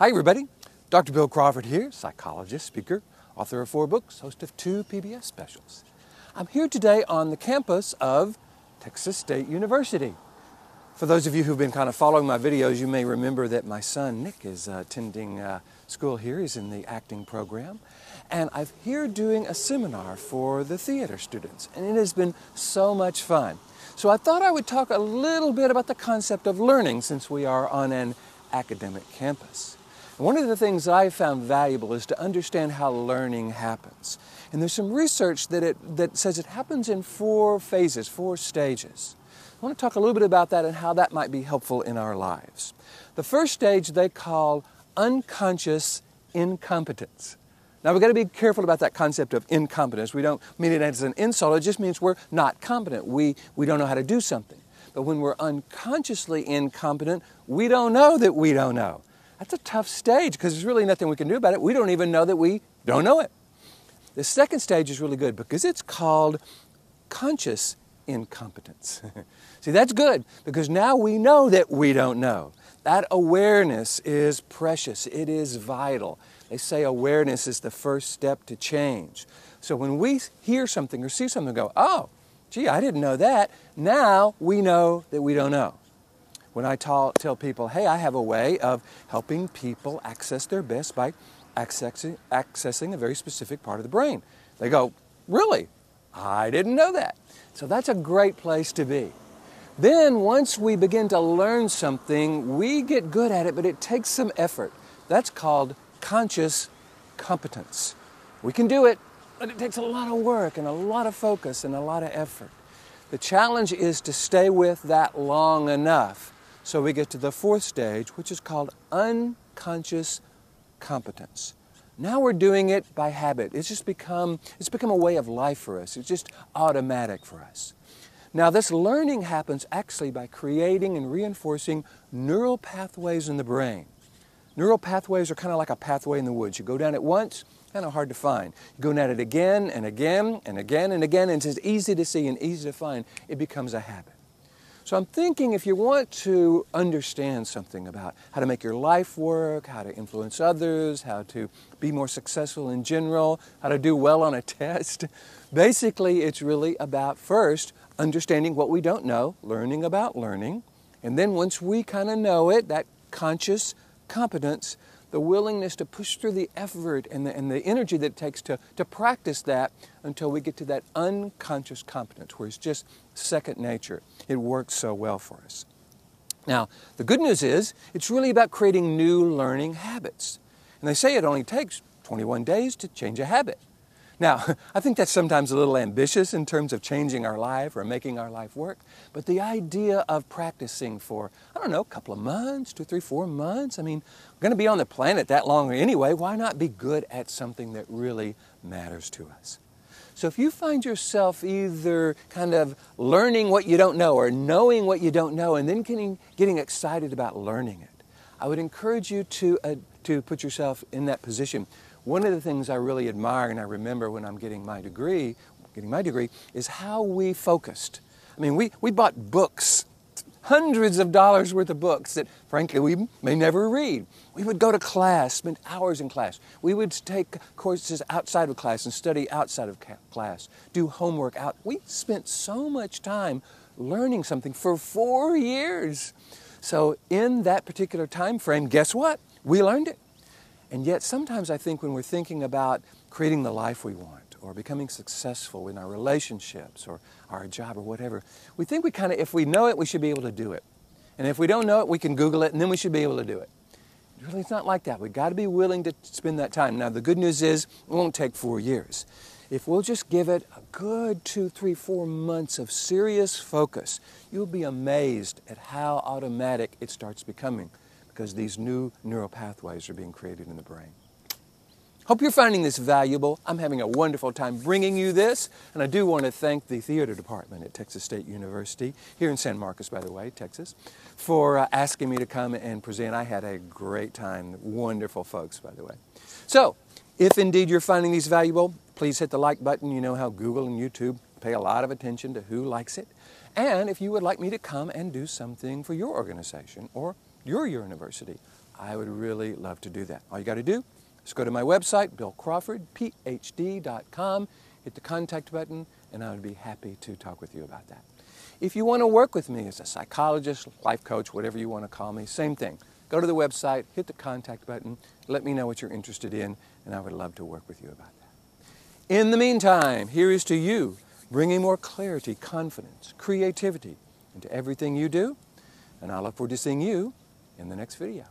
Hi, everybody. Dr. Bill Crawford here, psychologist, speaker, author of four books, host of two PBS specials. I'm here today on the campus of Texas State University. For those of you who've been kind of following my videos, you may remember that my son Nick is uh, attending uh, school here. He's in the acting program. And I'm here doing a seminar for the theater students, and it has been so much fun. So I thought I would talk a little bit about the concept of learning since we are on an academic campus. One of the things I found valuable is to understand how learning happens. And there's some research that, it, that says it happens in four phases, four stages. I want to talk a little bit about that and how that might be helpful in our lives. The first stage they call unconscious incompetence. Now we've got to be careful about that concept of incompetence. We don't mean it as an insult, it just means we're not competent. We, we don't know how to do something. But when we're unconsciously incompetent, we don't know that we don't know. That's a tough stage because there's really nothing we can do about it. We don't even know that we don't know it. The second stage is really good because it's called conscious incompetence. See, that's good because now we know that we don't know. That awareness is precious, it is vital. They say awareness is the first step to change. So when we hear something or see something, go, oh, gee, I didn't know that. Now we know that we don't know. When I tell, tell people, hey, I have a way of helping people access their best by accessing, accessing a very specific part of the brain, they go, really? I didn't know that. So that's a great place to be. Then, once we begin to learn something, we get good at it, but it takes some effort. That's called conscious competence. We can do it, but it takes a lot of work and a lot of focus and a lot of effort. The challenge is to stay with that long enough so we get to the fourth stage, which is called unconscious competence. Now we're doing it by habit. It's just become it's become a way of life for us. It's just automatic for us. Now this learning happens actually by creating and reinforcing neural pathways in the brain. Neural pathways are kind of like a pathway in the woods. You go down it once, kind of hard to find. You go down it again and again and again and again, and it's easy to see and easy to find. It becomes a habit. So I'm thinking if you want to understand something about how to make your life work, how to influence others, how to be more successful in general, how to do well on a test, basically it's really about first understanding what we don't know, learning about learning, and then once we kind of know it, that conscious competence, the willingness to push through the effort and the, and the energy that it takes to, to practice that until we get to that unconscious competence where it's just second nature. It works so well for us. Now, the good news is it's really about creating new learning habits. And they say it only takes 21 days to change a habit. Now, I think that's sometimes a little ambitious in terms of changing our life or making our life work, but the idea of practicing for, I don't know, a couple of months, two, three, four months, I mean, we're going to be on the planet that long anyway, why not be good at something that really matters to us? So if you find yourself either kind of learning what you don't know or knowing what you don't know and then getting, getting excited about learning it, I would encourage you to, uh, to put yourself in that position one of the things I really admire and I remember when I'm getting my degree, getting my degree, is how we focused. I mean, we, we bought books, hundreds of dollars worth of books that frankly we may never read. We would go to class, spend hours in class. We would take courses outside of class and study outside of class, do homework out. We spent so much time learning something for four years. So in that particular time frame, guess what? We learned it. And yet, sometimes I think when we're thinking about creating the life we want or becoming successful in our relationships or our job or whatever, we think we kind of, if we know it, we should be able to do it. And if we don't know it, we can Google it and then we should be able to do it. Really, it's not like that. We've got to be willing to spend that time. Now, the good news is it won't take four years. If we'll just give it a good two, three, four months of serious focus, you'll be amazed at how automatic it starts becoming because these new neural pathways are being created in the brain. Hope you're finding this valuable. I'm having a wonderful time bringing you this, and I do want to thank the theater department at Texas State University, here in San Marcos, by the way, Texas, for uh, asking me to come and present. I had a great time. Wonderful folks, by the way. So, if indeed you're finding these valuable, please hit the like button. You know how Google and YouTube pay a lot of attention to who likes it. And if you would like me to come and do something for your organization or your university. I would really love to do that. All you got to do is go to my website, billcrawfordphd.com, hit the contact button, and I would be happy to talk with you about that. If you want to work with me as a psychologist, life coach, whatever you want to call me, same thing. Go to the website, hit the contact button, let me know what you're interested in, and I would love to work with you about that. In the meantime, here is to you, bringing more clarity, confidence, creativity into everything you do, and I look forward to seeing you in the next video.